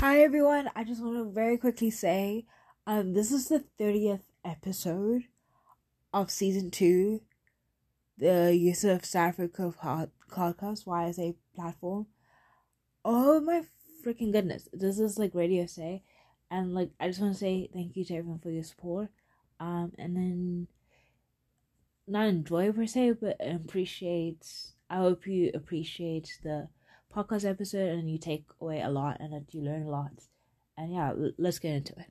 Hi everyone, I just want to very quickly say um this is the 30th episode of season 2 the Youth of South Africa pod- podcast YSA platform. Oh my freaking goodness. This is like Radio Say and like I just want to say thank you to everyone for your support. Um and then not enjoy per se but appreciate I hope you appreciate the podcast episode and you take away a lot and that you learn a lot. And yeah, let's get into it.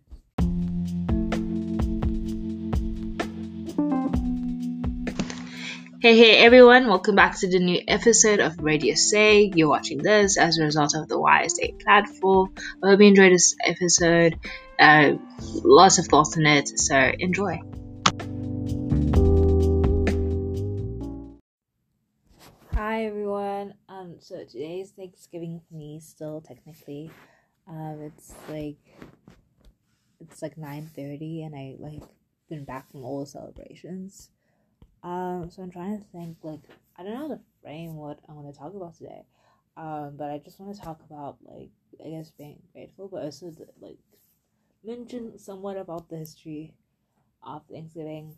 Hey, hey everyone, welcome back to the new episode of Radio Say. You're watching this as a result of the YSA platform. I hope you enjoyed this episode. Uh, lots of thoughts in it, so enjoy. Hi everyone. Um, so today is Thanksgiving for me still technically. Um, it's like it's like nine thirty, and I like been back from all the celebrations. Um, so I'm trying to think like I don't know how to frame what I want to talk about today. Um, but I just want to talk about like I guess being grateful, but also the, like mention somewhat about the history of Thanksgiving.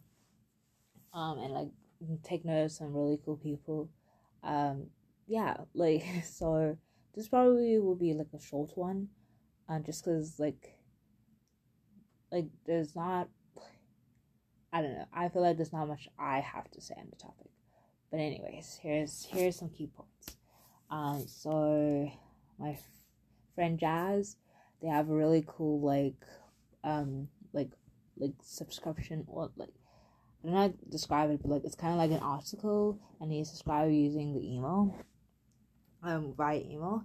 Um, and like take note of some really cool people um yeah like so this probably will be like a short one uh, just because like like there's not i don't know i feel like there's not much i have to say on the topic. But anyways here's here's some key points. Um so my f- friend jazz they have a really cool like um like like subscription or like I don't know how to describe it, but like it's kind of like an article, and you subscribe using the email, um, via email,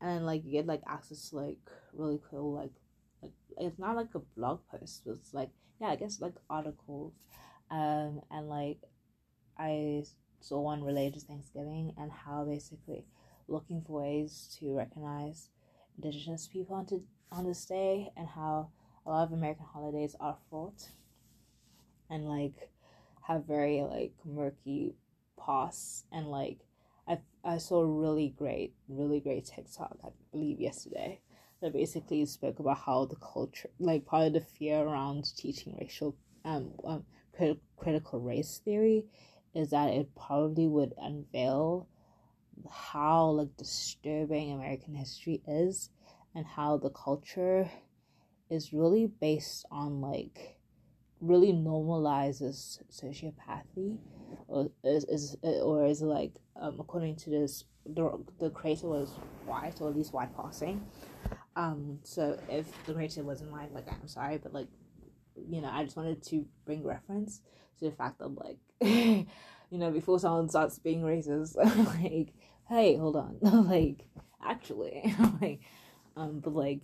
and like you get like access to like really cool like like it's not like a blog post, it's like yeah, I guess like articles, um, and like I saw one related to Thanksgiving and how basically looking for ways to recognize Indigenous people on to, on this day, and how a lot of American holidays are fraught and like have very like murky past and like I I saw a really great really great TikTok I believe yesterday that basically spoke about how the culture like part of the fear around teaching racial um, um crit- critical race theory is that it probably would unveil how like disturbing American history is and how the culture is really based on like really normalizes sociopathy or is, is or is like um according to this the, the creator was white or at least white passing. Um so if the creator wasn't white like i'm sorry but like you know i just wanted to bring reference to the fact that like you know before someone starts being racist like hey hold on like actually like um but like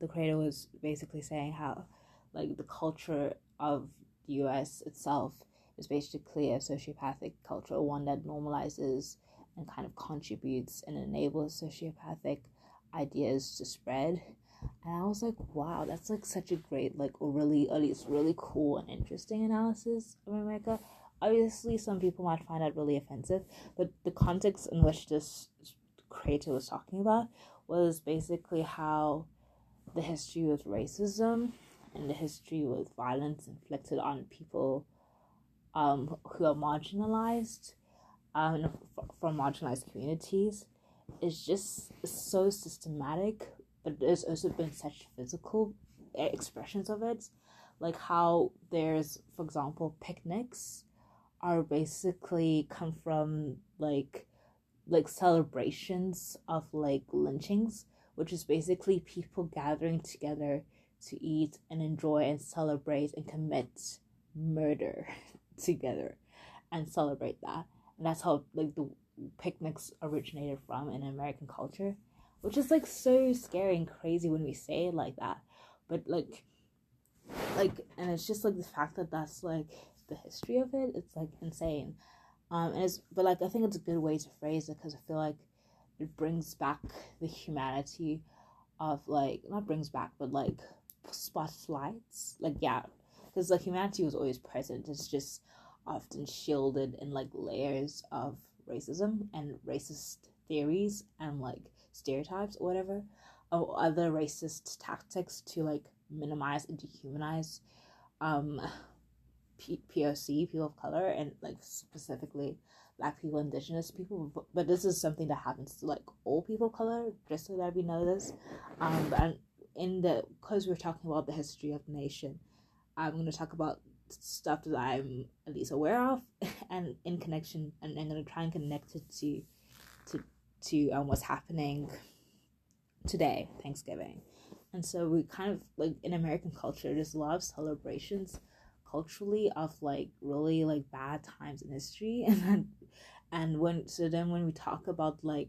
the creator was basically saying how like the culture of the US itself is basically a sociopathic culture, one that normalizes and kind of contributes and enables sociopathic ideas to spread. And I was like, wow, that's like such a great, like really, at least really cool and interesting analysis of America. Obviously, some people might find that really offensive, but the context in which this creator was talking about was basically how the history with racism and the history with violence inflicted on people um, who are marginalized um, from marginalized communities is just so systematic, but there's also been such physical expressions of it, like how there's, for example, picnics are basically come from like like celebrations of like lynchings, which is basically people gathering together to eat and enjoy and celebrate and commit murder together and celebrate that. And that's how like the picnics originated from in American culture, which is like so scary and crazy when we say it like that. But like like and it's just like the fact that that's like the history of it, it's like insane. Um and it's but like I think it's a good way to phrase it because I feel like it brings back the humanity of like not brings back but like spotlights. Like yeah because like humanity was always present. It's just often shielded in like layers of racism and racist theories and like stereotypes or whatever or other racist tactics to like minimize and dehumanize um P- POC people of color and like specifically black people indigenous people. But, this is something that happens to like all people of color just so that we know this. Um and in the because we're talking about the history of the nation i'm going to talk about stuff that i'm at least aware of and in connection and i'm going to try and connect it to to to um, what's happening today thanksgiving. And so we kind of like in american culture there's a lot of celebrations culturally of like really like bad times in history. And then and when so then when we talk about like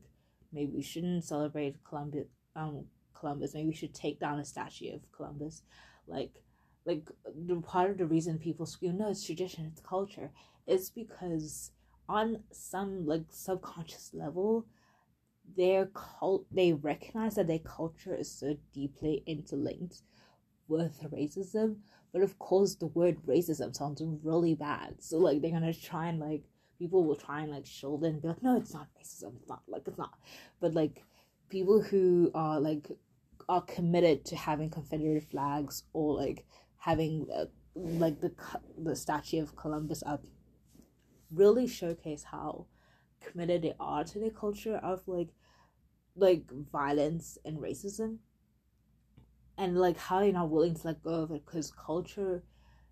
maybe we shouldn't celebrate Columbus um Columbus maybe we should take down a statue of Columbus. Like like the part of the reason people scream no it's tradition it's culture is because on some like subconscious level their cult they recognize that their culture is so deeply interlinked with racism but of course the word racism sounds really bad. So like they're gonna try and like people will try and like shield it and be like no it's not racism it's not like it's not. But like people who are like are committed to having confederate flags or like having uh, like the the statue of columbus up really showcase how committed they are to their culture of like like violence and racism. And like how you're not willing to let go of it because culture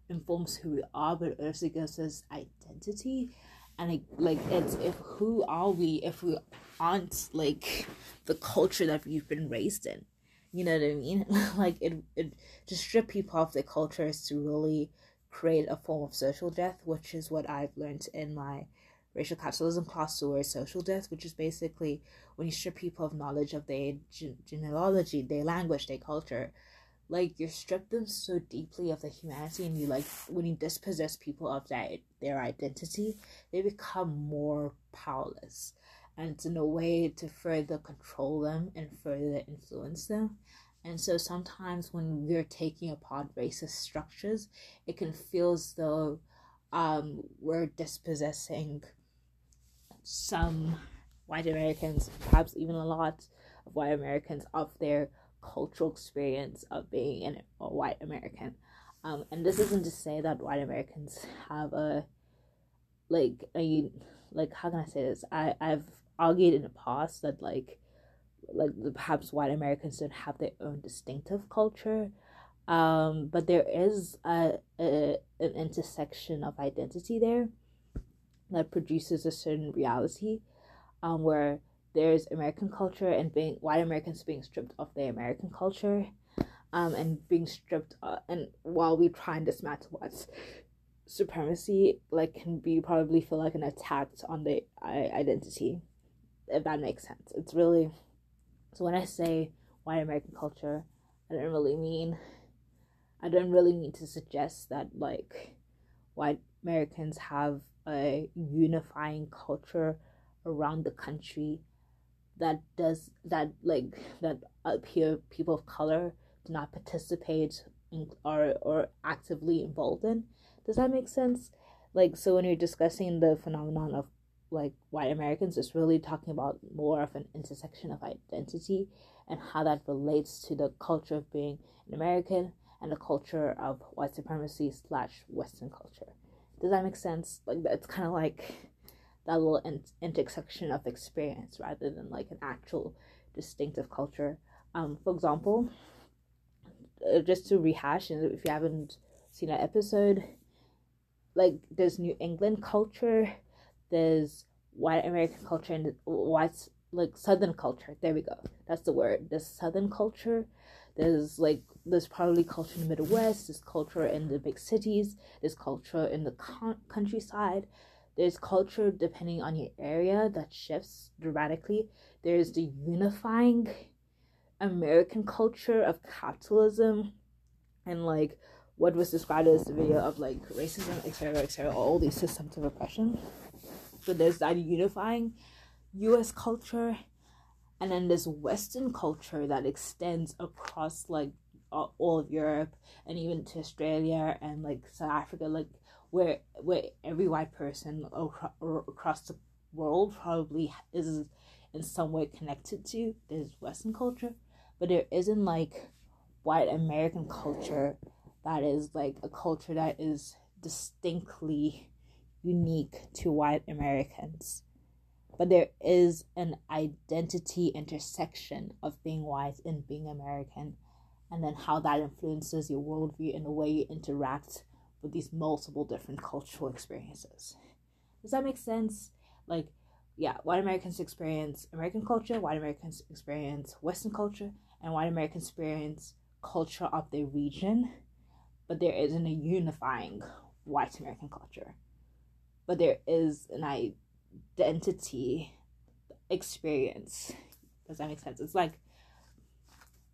informs who we are but also gives us identity. And like, like it's if who are we if we aren't like the culture that we've been raised in you know what i mean like it, it to strip people of their culture is to really create a form of social death which is what i've learned in my racial capitalism class towards social death, which is basically when you strip people of knowledge of their ge- genealogy, their language, their culture. Like you strip them so deeply of their humanity, and you like when you dispossess people of that their identity, they become more powerless, and it's in a way to further control them and further influence them. And so sometimes when we're taking apart racist structures, it can feel as though um, we're dispossessing some white Americans, perhaps even a lot of white Americans, of their cultural experience of being an, a white American. Um, and this isn't to say that white Americans have a like a like how can I say this? I I've argued in the past that like like perhaps white Americans don't have their own distinctive culture, um, but there is a, a an intersection of identity there that produces a certain reality um, where there's American culture and being white Americans being stripped of their American culture um, and being stripped uh, and while we try and dismantle what's supremacy like can be probably feel like an attack on the identity if that makes sense. It's really so when i say white american culture i don't really mean i don't really mean to suggest that like white americans have a unifying culture around the country that does that like that appear people of color do not participate in, or or actively involved in. Does that make sense? Like so when you're discussing the phenomenon of like white americans is really talking about more of an intersection of identity and how that relates to the culture of being an american and the culture of white supremacy slash western culture does that make sense? Like it's kind of like that little in- intersection of experience rather than like an actual distinctive culture. Um, for example, uh, just to rehash, and if you haven't seen that episode, like there's New England culture, there's white American culture, and white like Southern culture. There we go. That's the word. There's Southern culture, there's like there's probably culture in the Midwest. There's culture in the big cities. There's culture in the con- countryside. There's culture depending on your area that shifts dramatically. There's the unifying American culture of capitalism and like what was described as the video of like racism, etc., etc., all these systems of oppression. So there's that unifying US culture and then this western culture that extends across like all of europe and even to australia and like south africa like where where every white person across the world probably is in some way connected to there's western culture. But there isn't like white American culture that is like a culture that is distinctly unique to white Americans. But there is an identity intersection of being white and being American, and then how that influences your worldview and the way you interact with these multiple different cultural experiences. Does that make sense? Like, yeah, white Americans experience American culture, white Americans experience Western culture, and white Americans experience culture of their region, but there isn't a unifying white American culture. But there is an identity experience. Does that make sense? It's like,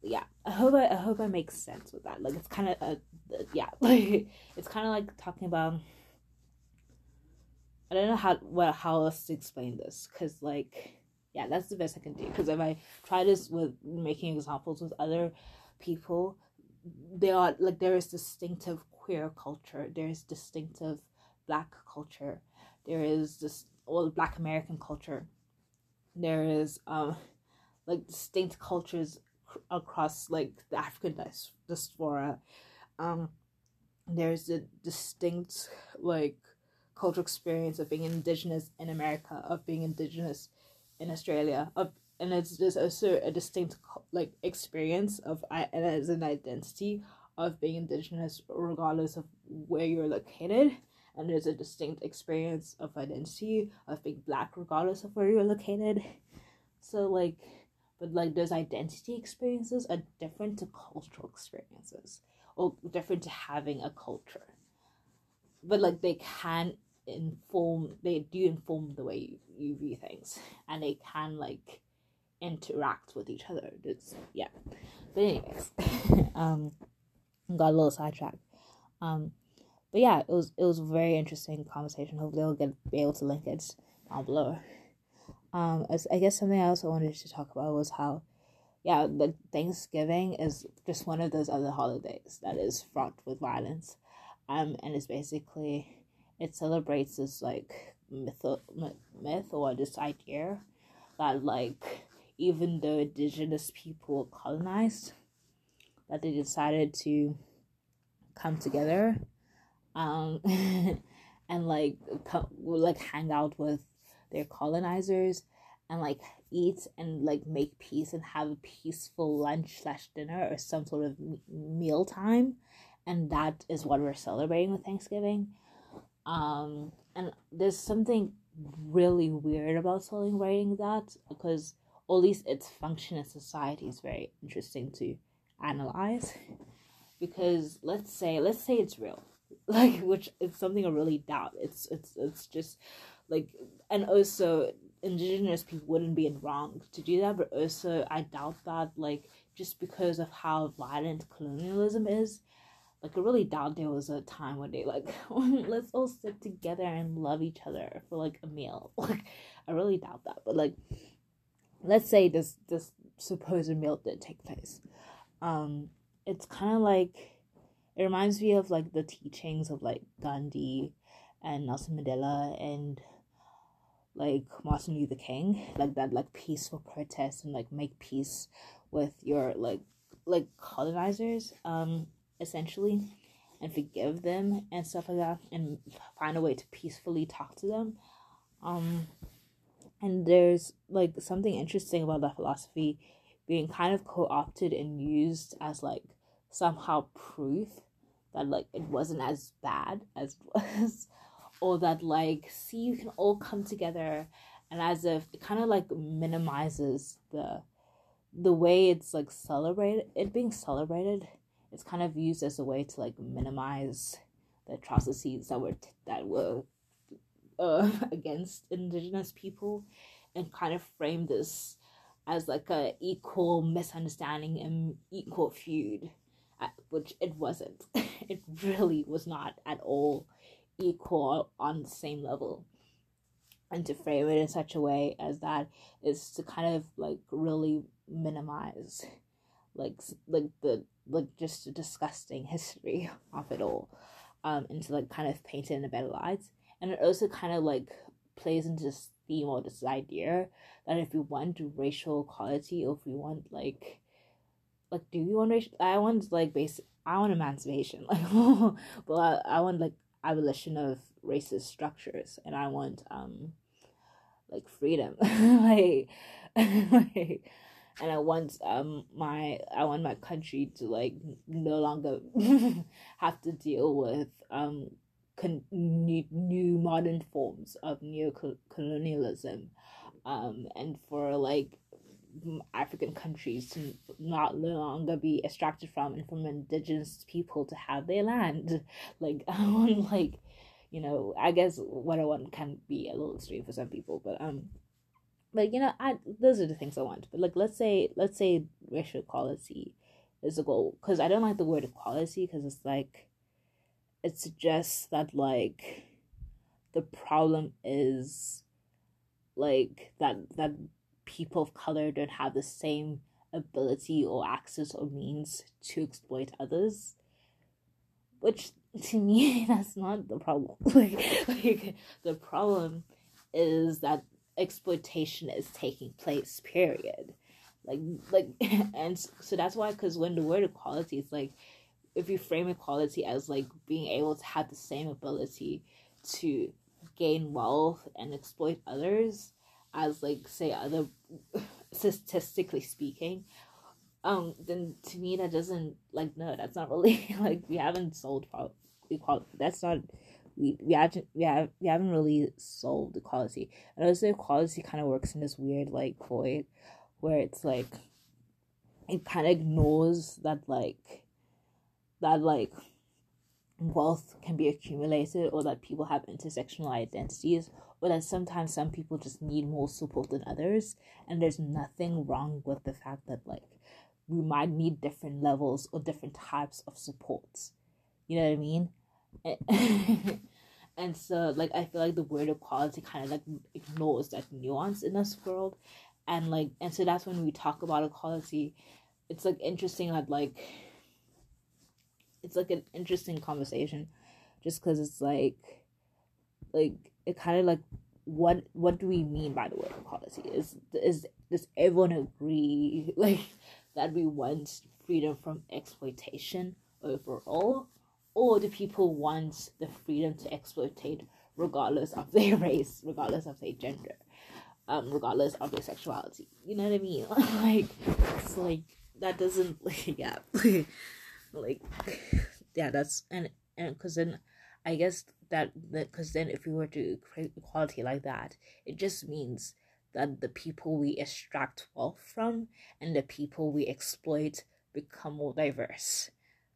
yeah. I hope I, I hope I make sense with that. Like it's kind of uh, a yeah. Like it's kind of like talking about. I don't know how what how else to explain this because like yeah that's the best I can do because if I try this with making examples with other people they are like there is distinctive queer culture there is distinctive black culture. There is this well black american culture. There is um like distinct cultures across like the african diaspora. Um there's a distinct like cultural experience of being indigenous in america of being indigenous in australia of and it's just also a distinct like experience of and as an identity of being indigenous regardless of where you're located and there's a distinct experience of identity of being black regardless of where you're located so like but like those identity experiences are different to cultural experiences or different to having a culture but like they can inform they do inform the way you, you view things and they can like interact with each other. It's yeah. But anyways, um, got a little sidetracked. Um, but yeah, it was it was a very interesting conversation. Hopefully, I'll get be able to link it down below. Um, I guess something else I wanted to talk about was how, yeah, the Thanksgiving is just one of those other holidays that is fraught with violence, um, and it's basically it celebrates this like myth myth or this idea that like even though indigenous people colonized, that they decided to come together um, and like come, like hang out with their colonizers and like eat and like make peace and have a peaceful lunch slash dinner or some sort of meal time. And that is what we're celebrating with thanksgiving. Um and there's something really weird about celebrating that because at least its function in society is very interesting to analyze. Because let's say let's say it's real like which is something i really doubt. It's it's it's just like and also indigenous people wouldn't be in wrong to do that but also i doubt that like just because of how violent colonialism is like i really doubt there was a time when they like let's all sit together and love each other for like a meal. Like i really doubt that but like let's say this this supposed meal did take place. Um it's kind of like it reminds me of like the teachings of like gandhi and nelson mandela and like martin luther king like that like peaceful protest and like make peace with your like like colonizers um essentially and forgive them and stuff like that and find a way to peacefully talk to them. Um and there's like something interesting about that philosophy being kind of co-opted and used as like somehow proof that like it wasn't as bad as was or that like see you can all come together and as if it kind of like minimizes the the way it's like celebrated it being celebrated it's kind of used as a way to like minimize the atrocities that were t- that were uh, against indigenous people and kind of frame this as like a equal misunderstanding and equal feud which it wasn't. It really was not at all equal on the same level. And to frame it in such a way as that is to kind of like really minimize like like the like just a disgusting history of it all um and to like kind of paint it in a better light. And it also kind of like plays into this theme or this idea that if we want racial equality or if we want like like do you want racial I want like basic I want emancipation like but I, I want like abolition of racist structures and I want um like freedom like like and I want um my I want my country to like no longer have to deal with um con- new, new modern forms of neo-colonialism um and for like African countries to not no longer be extracted from and from indigenous people to have their land. Like I want like you know I guess what I want can be a little extreme for some people but um like you know i those are the things i want. But like let's say let's say racial equality is a goal because i don't like the word equality because it's like it suggests that like the problem is like that that people of color don't have the same ability or access or means to exploit others which to me that's not the problem. Like, like the problem is that exploitation is taking place period. Like like and so that's why because when the word equality is like if you frame equality as like being able to have the same ability to gain wealth and exploit others as like say other statistically speaking um then to me that doesn't like no that's not really like we haven't solved equality that's not we we haven't we have we haven't really solved equality. And also equality kind of works in this weird like void where it's like it kind of ignores that like that like wealth can be accumulated or that people have intersectional identities or that sometimes some people just need more support than others and there's nothing wrong with the fact that like we might need different levels or different types of supports. You know what i mean? And so like i feel like the word equality kind of like ignores that nuance in this world and like and so that's when we talk about equality it's like interesting that like it's like an interesting conversation just because it's like like it kind of like what what do we mean by the word equality is is does everyone agree like that we want freedom from exploitation overall or do people want the freedom to exploitate regardless of their race, regardless of their gender, um, regardless of their sexuality? You know what I mean? like, it's like that doesn't like yeah, like yeah, that's and and because then I guess that because then if we were to create equality like that, it just means that the people we extract wealth from and the people we exploit become more diverse.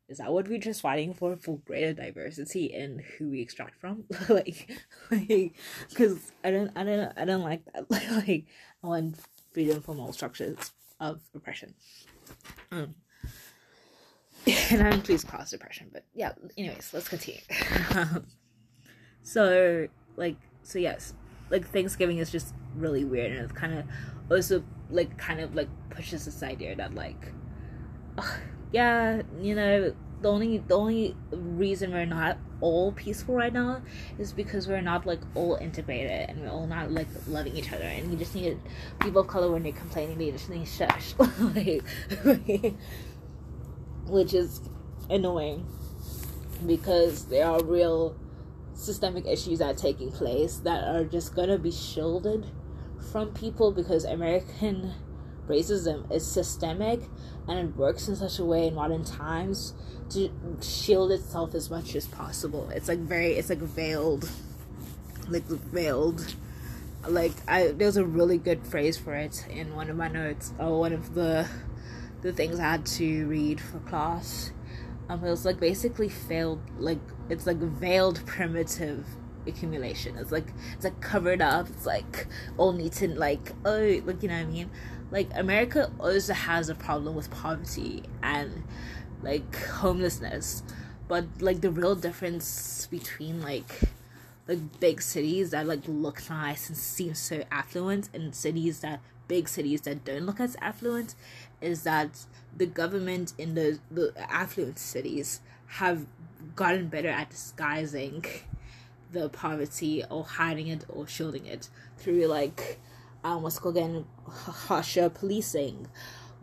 Is that what we're just fighting for? For greater diversity in who we extract from? Like like because i don't i don't i don't like that. Like i want freedom from all structures of oppression. Um and that includes class depression, but yeah anyways let's continue so like so yes like thanksgiving is just really weird and it's kind of also like kind of like pushes this idea that like yeah, you know, the only the only reason we're not all peaceful right now is because we're not like all integrated and we're all not like loving each other and you just need people of color when they're complaining they just need shush which is annoying because there are real systemic issues that are taking place that are just gonna be shielded from people because American racism is systemic and it works in such a way in modern times to shield itself as much as possible. It's like very, it's like veiled, like veiled. Like I, there's a really good phrase for it in one of my notes, or one of the, the things I had to read for class. Um, it was like basically failed, like it's like veiled primitive accumulation. It's like it's like covered up. It's like all and like oh, like you know what I mean like America also has a problem with poverty and like homelessness, but like the real difference between like like big cities that like look nice and seem so affluent and cities that big cities that don't look as affluent is that the government in the the affluent cities have gotten better at disguising the poverty or hiding it or shielding it through like um, what's called again? Harsher policing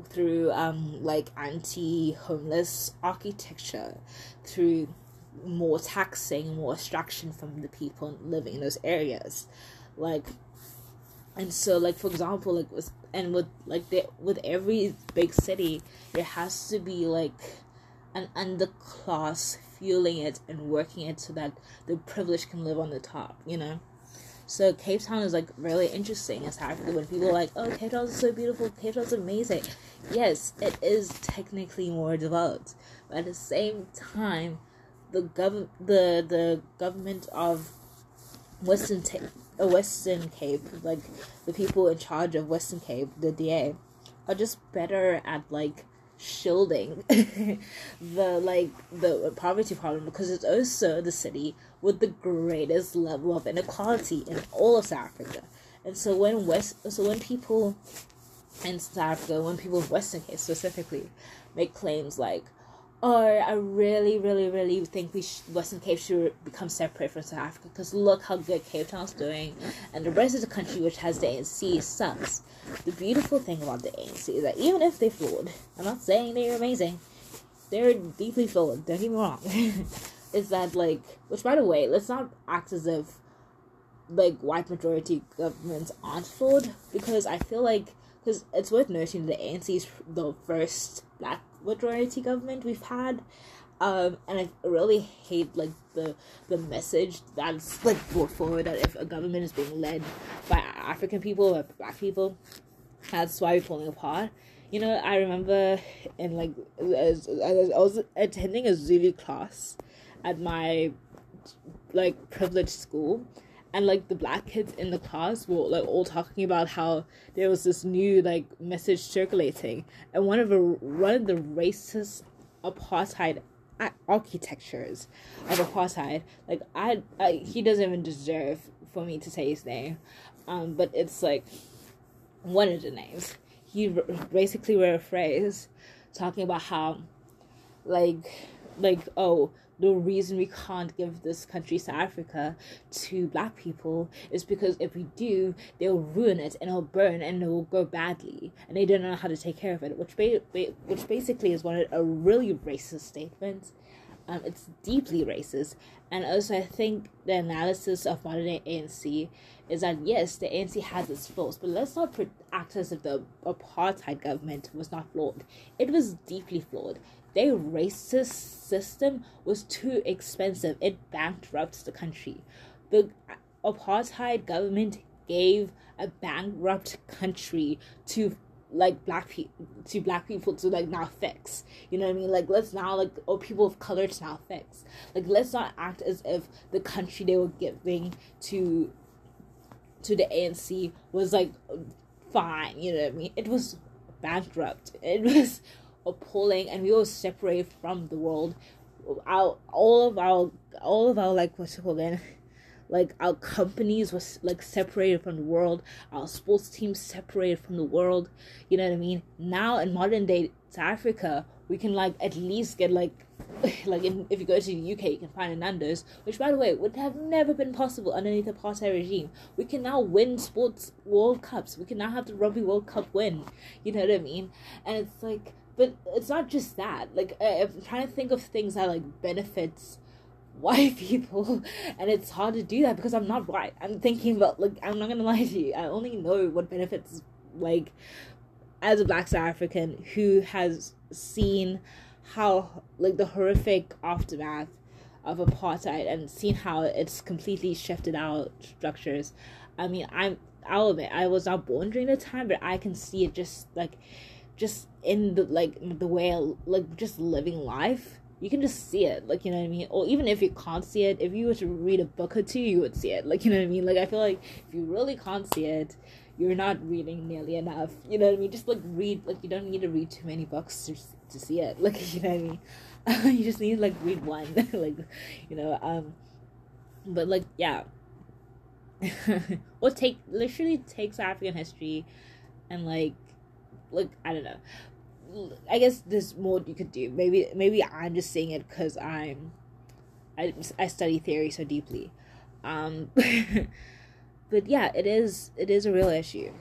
through um like anti-homeless architecture through more taxing more extraction from the people living in those areas. Like and so like for example like with and with like the, with every big city there has to be like an underclass fueling it and working it so that the privilege can live on the top you know so Cape Town is like really interesting as Africa when people are like, oh, Cape Town is so beautiful, Cape Town's amazing. Yes, it is technically more developed, but at the same time, the gov the the government of Western Ta- uh, Western Cape, like the people in charge of Western Cape, the DA, are just better at like shielding the like the poverty problem because it's also the city with the greatest level of inequality in all of South Africa. And so when West so when people in South Africa, when people of Western Cape specifically make claims like, oh, I really, really, really think we sh- Western Cape should become separate from South Africa because look how good Cape Town's doing, and the rest of the country, which has the ANC, sucks. The beautiful thing about the ANC is that even if they flawed, I'm not saying they're amazing, they're deeply flawed. Don't get me wrong. is that like, which by the way, let's not act as if like white majority governments aren't flawed because I feel like because it's worth noting the ANC is the first black majority government we've had. Um, and I really hate like the the message that's like brought forward that if a government is being led by African people or black people, that's why we're falling apart. You know, I remember in like as, as I was attending a Zulu class at my like privileged school, and like the black kids in the class were like all talking about how there was this new like message circulating. And one of the one of the racist apartheid architectures of apartheid like I, I he doesn't even deserve for me to say his name. Um but it's like one of the names. He basically wrote a phrase talking about how like like oh the reason we can't give this country South Africa to black people is because if we do, they'll ruin it and it'll burn and it will go badly, and they don't know how to take care of it. Which ba- which basically is one a really racist statement. Um, it's deeply racist, and also I think the analysis of modern day ANC is that yes, the ANC has its flaws, but let's not act as if the apartheid government was not flawed. It was deeply flawed their racist system was too expensive. It bankrupts the country. The apartheid government gave a bankrupt country to like black people to black people to like now fix. You know what i mean? Like let's now like or people of color to now fix. Like let's not act as if the country they were giving to to the anc was like fine. You know what i mean? It was bankrupt. It was appalling and we were separated from the world our all of our all of our like what's it called again like our companies was like separated from the world our sports teams separated from the world you know what i mean now in modern day south africa we can like at least get like like in, if you go to the UK, you can find a Nando's, which by the way would have never been possible underneath the apartheid regime. We can now win sports World Cups. We can now have the Rugby World Cup win. You know what I mean? And it's like but it's not just that. Like I, I'm trying to think of things that like benefits white people and it's hard to do that because I'm not white. I'm thinking about like I'm not gonna lie to you. I only know what benefits like as a black South African who has seen how like the horrific aftermath of apartheid and seen how it's completely shifted our structures. I mean I'm I'll admit I was not born during the time but I can see it just like just in the like the way like just living life you can just see it like you know what i mean? Or even if you can't see it if you were to read a book or two you would see it like you know what i mean? Like i feel like if you really can't see it you're not reading nearly enough you know what i mean? Just like read like you don't need to read too many books to, to see it like you know what i mean? You just need like read one like you know um but like yeah. What take literally takes african history and like like I don't know. I guess there's more you could do. Maybe maybe I'm just saying it because I'm I I study theory so deeply. Um, but yeah, it is it is a real issue.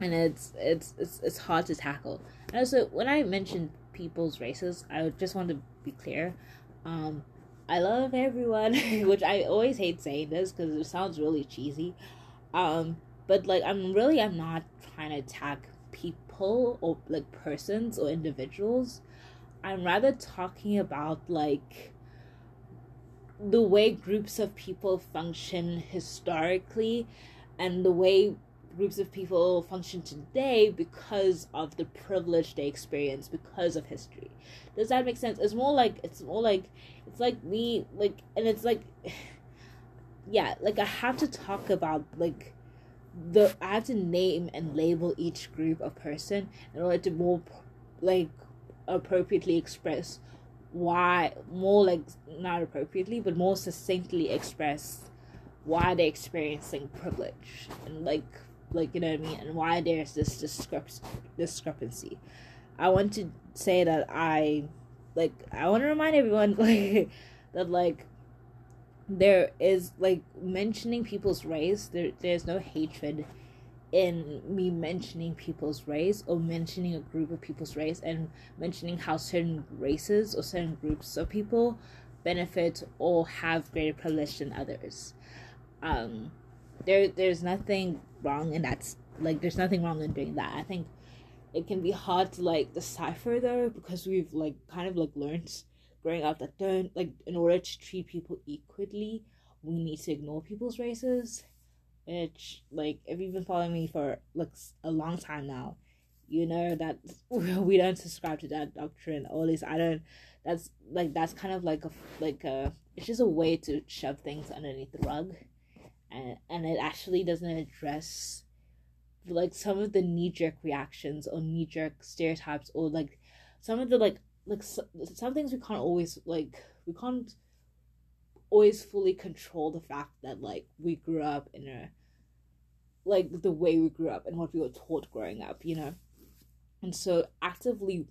and it's it's it's it's hard to tackle. And also, when I mentioned people's races, I just want to be clear. Um, I love everyone, which I always hate saying this because it sounds really cheesy. Um, but like, I'm really I'm not trying to attack people or like persons or individuals. I'm rather talking about like the way groups of people function historically and the way groups of people function today because of the privilege they experience because of history. Does that make sense? It's more like it's more like it's like me like and it's like yeah, like I have to talk about like the I have to name and label each group of person in order to more like appropriately express why more like not appropriately but more succinctly express why they're experiencing privilege and like like you know what I mean and why there's this discrep- discrepancy. I want to say that I like I want to remind everyone like that like there is like mentioning people's race there there's no hatred in me mentioning people's race or mentioning a group of people's race and mentioning how certain races or certain groups of people benefit or have greater privilege than others. Um there there's nothing wrong in that like there's nothing wrong in doing that. I think it can be hard to like decipher though because we've like kind of like learned growing up that don't like in order to treat people equally we need to ignore people's races which like if you've been following me for like a long time now you know that we don't subscribe to that doctrine or at least i don't. That's like that's kind of like a like a it's just a way to shove things underneath the rug and and it actually doesn't address like some of the knee-jerk reactions or knee-jerk stereotypes or like some of the like like some things we can't always like we can't always fully control the fact that like we grew up in a like the way we grew up and what we were taught growing up you know? And so actively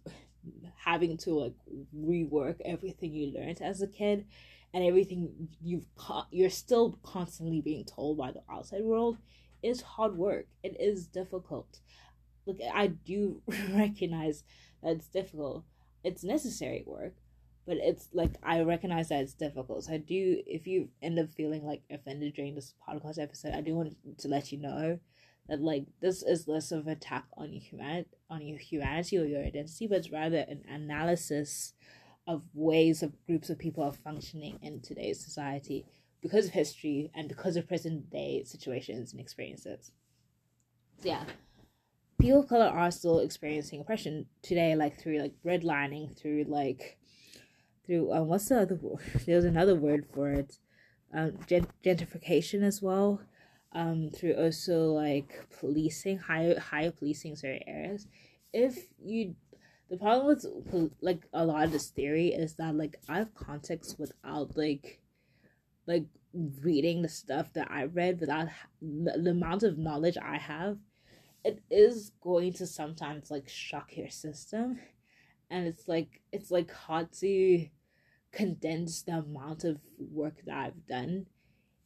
having to like rework everything you learned as a kid and everything you've you're still constantly being told by the outside world is hard work. It is difficult. Look i do recognize that it's difficult it's necessary work but it's like i recognize that it's difficult so i do if you end up feeling like offended during this podcast episode i do want to let you know that like this is less of an attack on your humanity on your humanity or your identity but it's rather an analysis of ways of groups of people are functioning in today's society because of history and because of present day situations and experiences. So yeah, people of color are still experiencing oppression today, like through like redlining, through like through um, what's the other word? There's another word for it, um, gentrification as well. Um, through also like policing, higher higher policing certain areas. If you the problem with like a lot of this theory is that like I have context without like like reading the stuff that I read without the, the amount of knowledge I have, it is going to sometimes like shock your system, and it's like it's like hard to condense the amount of work that I've done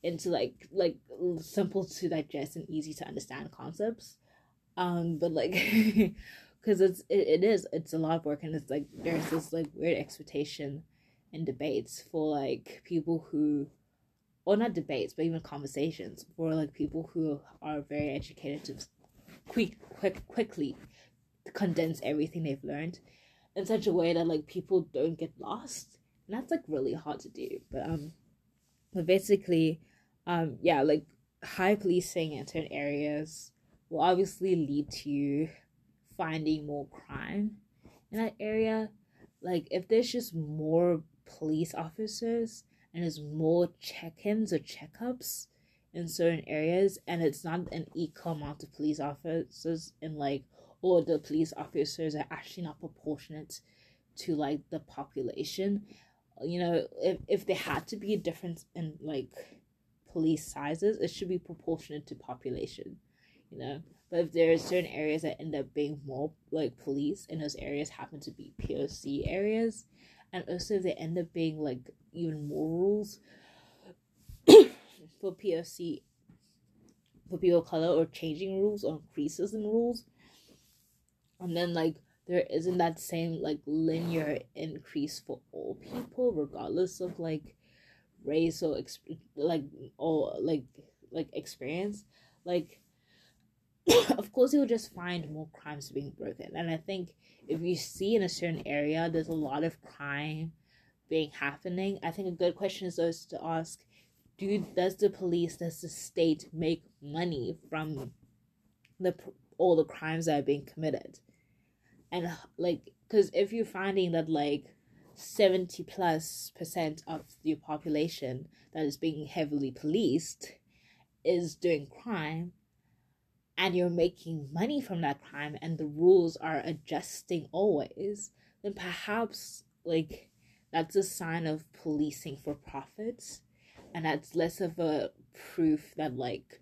into like like simple to digest and easy to understand concepts. Um, but like because it's it, it is it's a lot of work and it's like there's this like weird expectation in debates for like people who or not debates but even conversations for like people who are very educated to quick quick quickly condense everything they've learned in such a way that like people don't get lost and that's like really hard to do but um but basically um yeah like high policing in certain areas will obviously lead to finding more crime in that area. Like if there's just more police officers and there's more check-ins or checkups in certain areas and it's not an equal amount of police officers in like or the police officers are actually not proportionate to like the population. You know if, if there had to be a difference in like police sizes it should be proportionate to population you know. But if there are certain areas that end up being more like police, and those areas happen to be POC areas, and also they end up being like even more rules for POC for people of color or changing rules or increases in rules. And then like there isn't that same like linear increase for all people regardless of like race or exp- like or like like experience. Like of course you'll just find more crimes being broken. And i think if you see in a certain area there's a lot of crime being happening. I think a good question is to ask do does the police does the state make money from the all the crimes that are being committed? And like because if you're finding that like 70 plus percent of the population that is being heavily policed is doing crime and you're making money from that crime and the rules are adjusting always then perhaps like that's a sign of policing for profits and that's less of a proof that like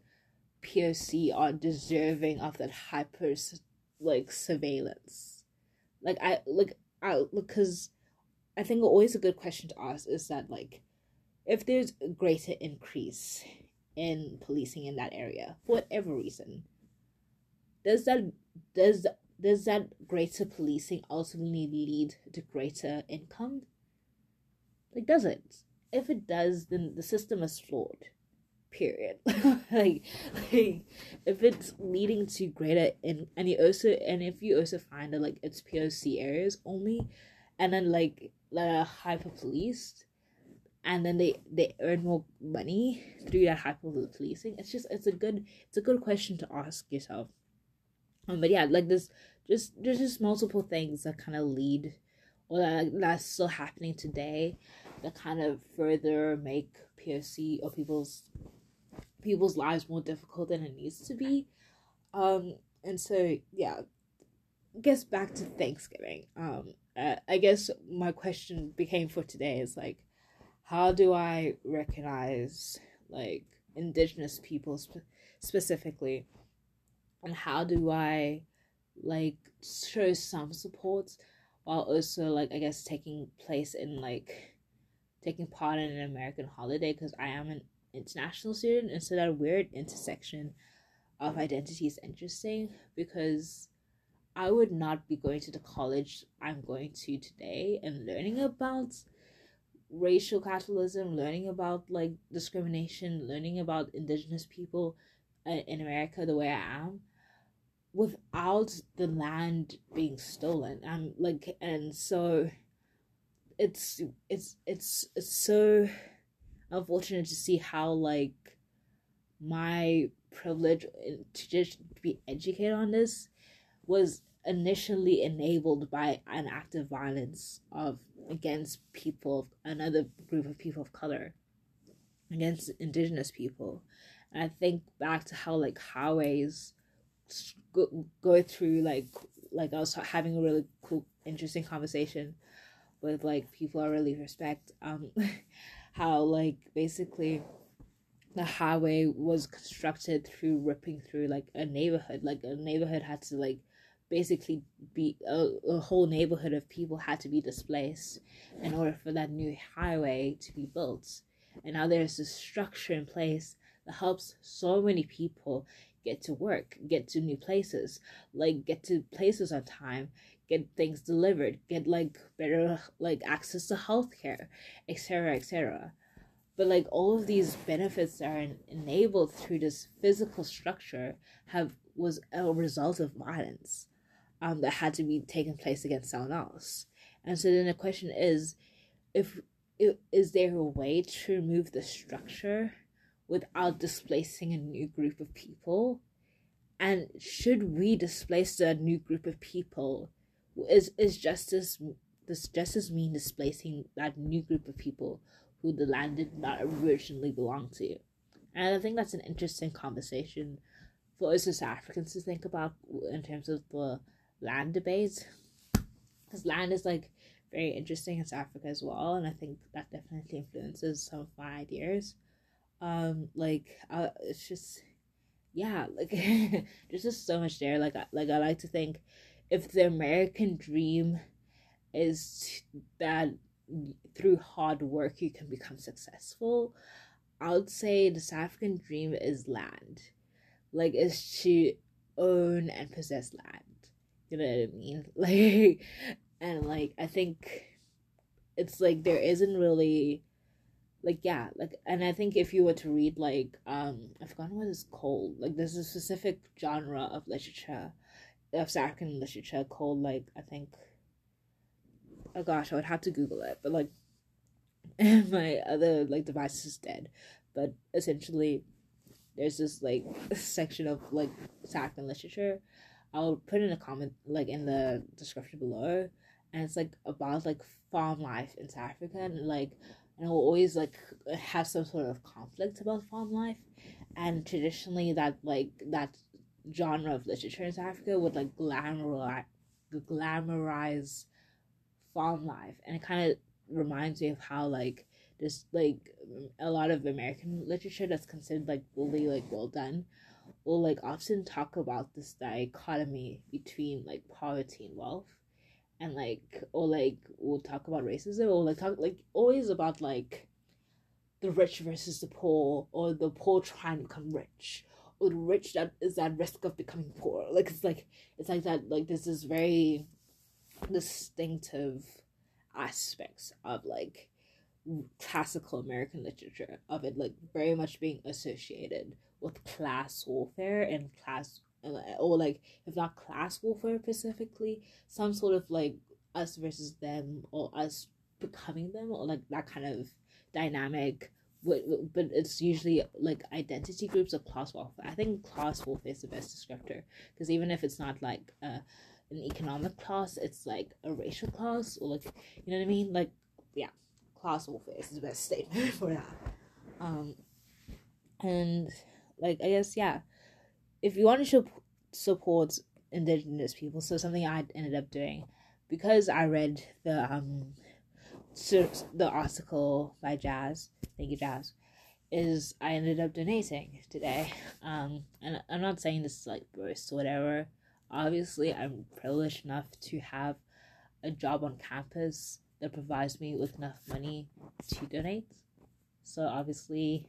POC are deserving of that hyper like surveillance. Like I like I because I think always a good question to ask is that like if there's a greater increase in policing in that area for whatever reason, does that does does that greater policing ultimately lead to greater income? Like does it? If it does, then the system is flawed. Period. like, like if it's leading to greater in and you also and if you also find that like it's POC areas only and then like like hyper policed and then they they earn more money through that hyper policing it's just it's a good it's a good question to ask yourself um, but yeah like this just there's just multiple things that kind of lead or that, that's still happening today that kind of further make POC or people's people's lives more difficult than it needs to be. Um, and so yeah, I guess back to Thanksgiving. Um, uh, I guess my question became for today is like, how do I recognize like indigenous people sp- specifically, and how do I like show some support while also like I guess taking place in like taking part in an American holiday because I am an international student, and so that weird intersection of identity is interesting because I would not be going to the college I'm going to today and learning about racial capitalism, learning about like discrimination, learning about indigenous people uh, in America the way I am without the land being stolen. I'm like and so it's it's it's it's so unfortunate to see how like my privilege to just be educated on this was initially enabled by an act of violence of against people another group of people of color against indigenous people. And i think back to how like highways go, go through like like i was having a really cool interesting conversation with like people I really respect. Um, how like basically the highway was constructed through ripping through like a neighborhood. Like a neighborhood had to like basically be a, a whole neighborhood of people had to be displaced in order for that new highway to be built. And now there's this structure in place that helps so many people get to work, get to new places, like get to places on time, get things delivered, get like better like access to healthcare, etc., etc. But like all of these benefits that are enabled through this physical structure have was a result of violence um, that had to be taken place against someone else. And so then the question is, if is there a way to remove the structure without displacing a new group of people? And should we displace a new group of people is is justice does justice mean displacing that new group of people who the land did not originally belong to? And I think that's an interesting conversation for us as Africans to think about in terms of the land debate. Because land is like very interesting in South Africa as well, and I think that definitely influences some of my ideas. Um, like uh, it's just yeah, like there's just so much there. Like I, like I like to think if the American dream is that through hard work you can become successful, I would say the South African dream is land. like is to own and possess land. You know what I mean? Like and like I think it's like there isn't really like yeah like and i think if you were to read like um i've forgotten what it's called like there's a specific genre of literature of african literature called like i think oh gosh i would have to google it but like my other like device is dead. But essentially there's this like section of like african literature. I'll put in a comment like in the description below and it's like about like farm life in South Africa and like and it will always like have some sort of conflict about farm life. And traditionally that like that genre of literature in South Africa would like glamorize glamorize farm life. And it kind of reminds me of how like there's like a lot of American literature that's considered like really like well done will like often talk about this dichotomy between like poverty and wealth. And like or like we'll talk about racism or like talk like always about like the rich versus the poor or the poor trying to become rich the rich that is at risk of becoming poor like it's like it's like that like this is very distinctive aspects of like classical american literature of it like very much being associated with class warfare and class uh, or like if not class warfare specifically, some sort of like us versus them or us becoming them or like that kind of dynamic. But, it's usually like identity groups of class warfare. I think class warfare is the best descriptor because even if it's not like uh, an economic class, it's like a racial class or like you know what I mean. Like yeah, class warfare is the best statement for that. Um, and like I guess yeah, if you want to show support indigenous people, so something I ended up doing because I read the um the article by Jazz, thank you Jazz, is I ended up donating today. Um, and I'm not saying this is like boast or whatever. Obviously, I'm privileged enough to have a job on campus that provides me with enough money to donate. So obviously,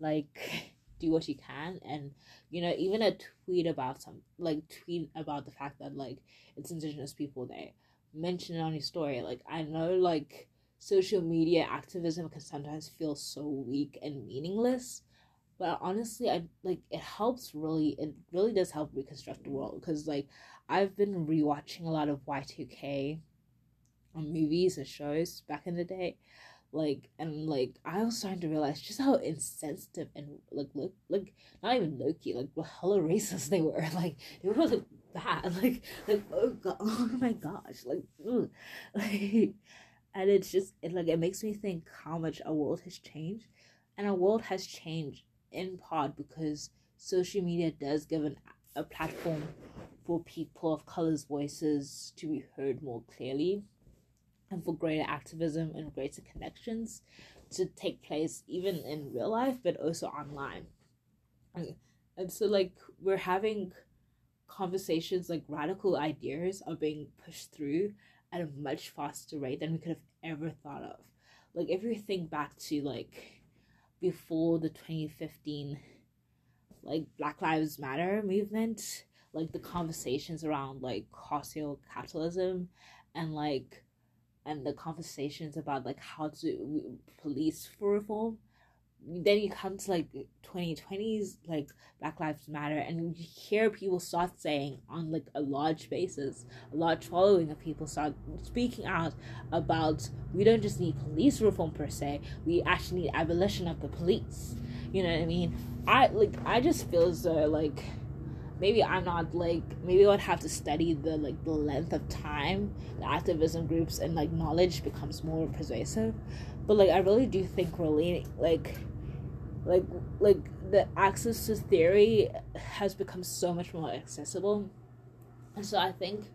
like do what you can and you know even a tweet about some like tweet about the fact that like it's indigenous people day mention it on your story. Like i know like social media activism can sometimes feel so weak and meaningless but honestly i like it helps really it really does help reconstruct the world. Because like i've been rewatching a lot of y2k movies and shows back in the day like and like I was starting to realize just how insensitive and like look like not even lowkey like what hella racist they were. Like they were like bad. Like like oh god oh my gosh. Like ugh. like and it's just it like it makes me think how much our world has changed. And our world has changed in part because social media does give an, a platform for people of color's voices to be heard more clearly and for greater activism and greater connections to take place even in real life but also online. And, and so like we're having conversations like radical ideas are being pushed through at a much faster rate than we could have ever thought of. Like if you think back to like before the 2015 like black lives matter movement like the conversations around like social capitalism and like and the conversations about like how to police for reform then you come to like 2020s like black lives matter and you hear people start saying on like a large basis a large following of people start speaking out about we don't just need police reform per se we actually need abolition of the police you know what i mean i like i just feel as though like maybe I'm not like maybe I would have to study the like the length of time the activism groups and like knowledge becomes more persuasive. But like I really do think really like like like the access to theory has become so much more accessible. And so I think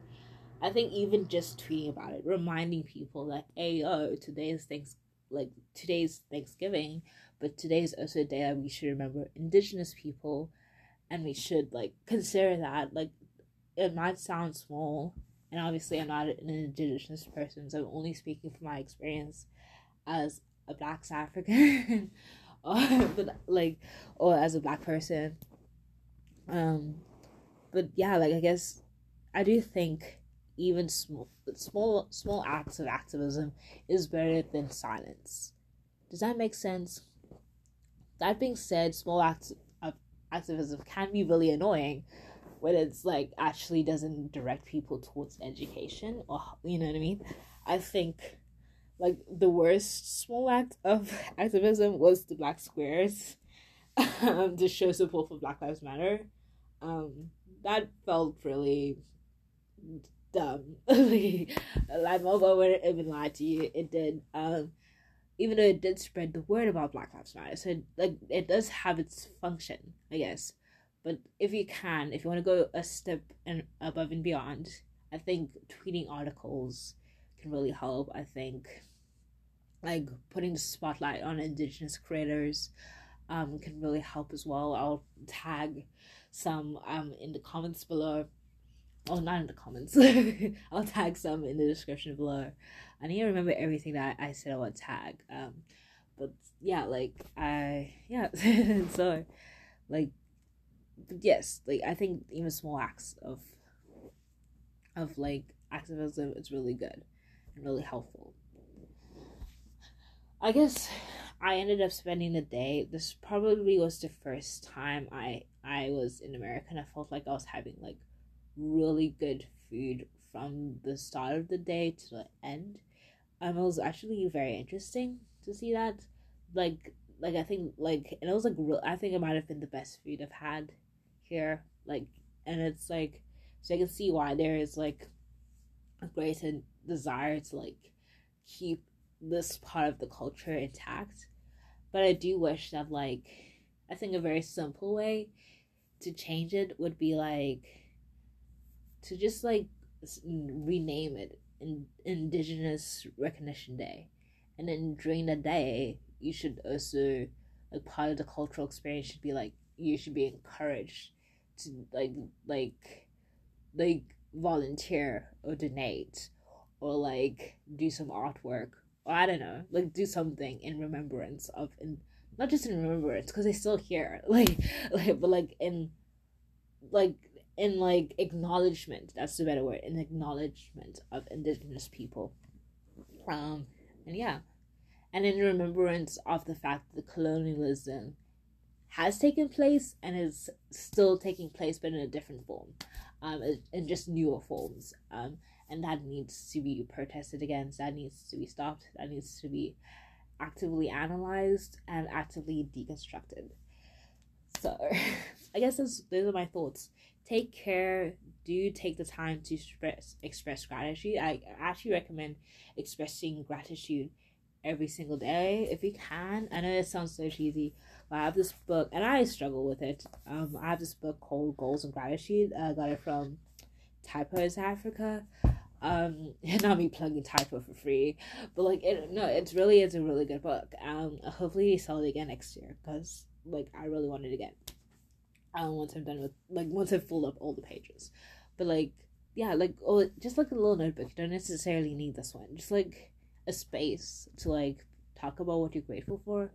I think even just tweeting about it, reminding people that hey oh today is thanks like today's Thanksgiving, but today is also a day that we should remember indigenous people and we should like consider that like it might sound small and obviously i'm not an indigenous person so i'm only speaking from my experience as a black african but like or as a black person Um, but yeah, like I guess I do think even small small small acts of activism is better than silence. Does that make sense? That being said, small acts of activism can be really annoying when it's like actually doesn't direct people towards education or you know what I mean. I think like the worst small act of activism was the black squares um, to show support for Black Lives Matter. Um, that felt really dumb. like, mobile wouldn't even lie to you. It did. Um, even though it did spread the word about Black Lives Matter, so it, like it does have its function, I guess. But if you can, if you want to go a step and above and beyond, I think tweeting articles can really help. I think like putting the spotlight on indigenous creators um can really help as well. I'll tag some um in the comments below. Oh, not in the comments. I'll tag some in the description below. I need to remember everything that I said I would tag. Um, but yeah, like I yeah. so, like, yes, like I think even small acts of of like activism is really good and really helpful. I guess I ended up spending the day. This probably was the first time I I was in America and I felt like I was having like really good food from the start of the day to the end. Um, it was actually very interesting to see that. Like, like I think like and it was like real. I think it might have been the best food I've had here. Like, and it's like so I can see why there is like a greater desire to like keep this part of the culture intact. But I do wish that like I think a very simple way to change it would be like to just like rename it in Indigenous Recognition Day, and then during the day you should also like part of the cultural experience should be like you should be encouraged to like like like volunteer or donate or like do some artwork or I don't know, like do something in remembrance of in not just in remembrance because they're still here, like like but like in like in like acknowledgement. That's the better word. In acknowledgement of indigenous people. Um and yeah, and in remembrance of the fact that the colonialism has taken place and is still taking place, but in a different form, um, in just newer forms. Um, and that needs to be protested against that needs to be stopped that needs to be actively analyzed and actively deconstructed. So i guess those, those are my thoughts. Take care do take the time to express express gratitude. I actually recommend expressing gratitude every single day if you can. I know it sounds so cheesy but i have this book and i struggle with it. Um i have this book called goals and gratitude i got it from typos africa um not me plugging typo for free. But like it no it's really it's a really good book. Um hopefully they sell it again next year because like i really wanted to get um once i'm done with like once i've filled up all the pages. But like yeah like oh just like a little notebook. You don't necessarily need this one. Just like a space to like talk about what you're grateful for.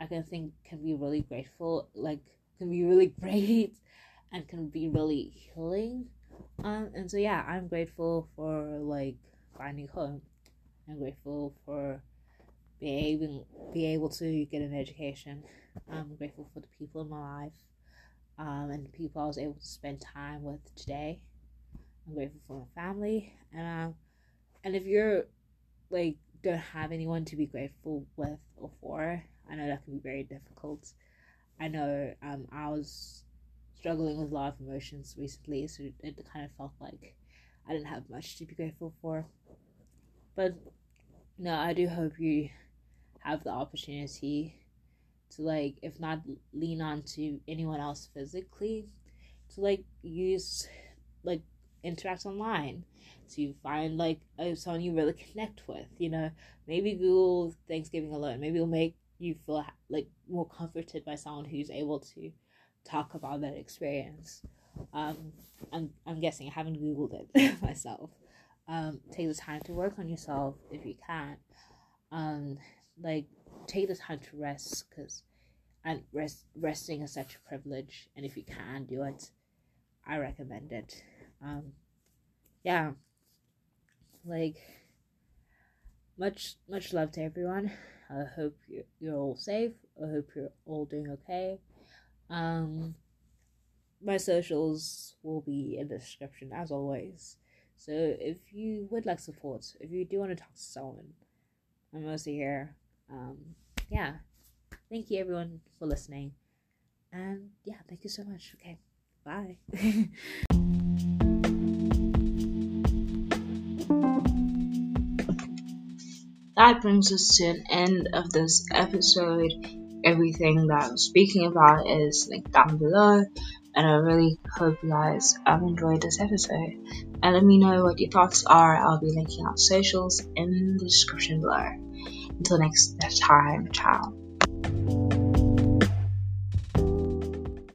I can think can be really grateful like can be really great and can be really healing um, and so yeah, I'm grateful for like finding home. I'm grateful for being able be able to get an education. I'm grateful for the people in my life, um, and the people I was able to spend time with today. I'm grateful for my family, and um, and if you're like don't have anyone to be grateful with or for, I know that can be very difficult. I know um I was struggling with a lot of emotions recently, so it kind of felt like I didn't have much to be grateful for. But no, I do hope you have the opportunity to like, if not lean on to anyone else physically, to like use like interact online to find like someone you really connect with. You know, maybe Google Thanksgiving alone. Maybe it'll make you feel like more comforted by someone who's able to talk about that experience. Um, I'm I'm guessing I haven't googled it myself. Um, take the time to work on yourself if you can. Um, like take the time to rest because and rest, resting is such a privilege and if you can do it i recommend it um yeah like much much love to everyone i hope you're all safe i hope you're all doing okay um my socials will be in the description as always so if you would like support if you do want to talk to someone i'm mostly here um yeah thank you everyone for listening. And yeah, thank you so much. Okay, bye. that brings us to an end of this episode. Everything that I'm speaking about is linked down below, and I really hope you guys have enjoyed this episode. And let me know what your thoughts are. I'll be linking out socials in the description below. Until next time, ciao.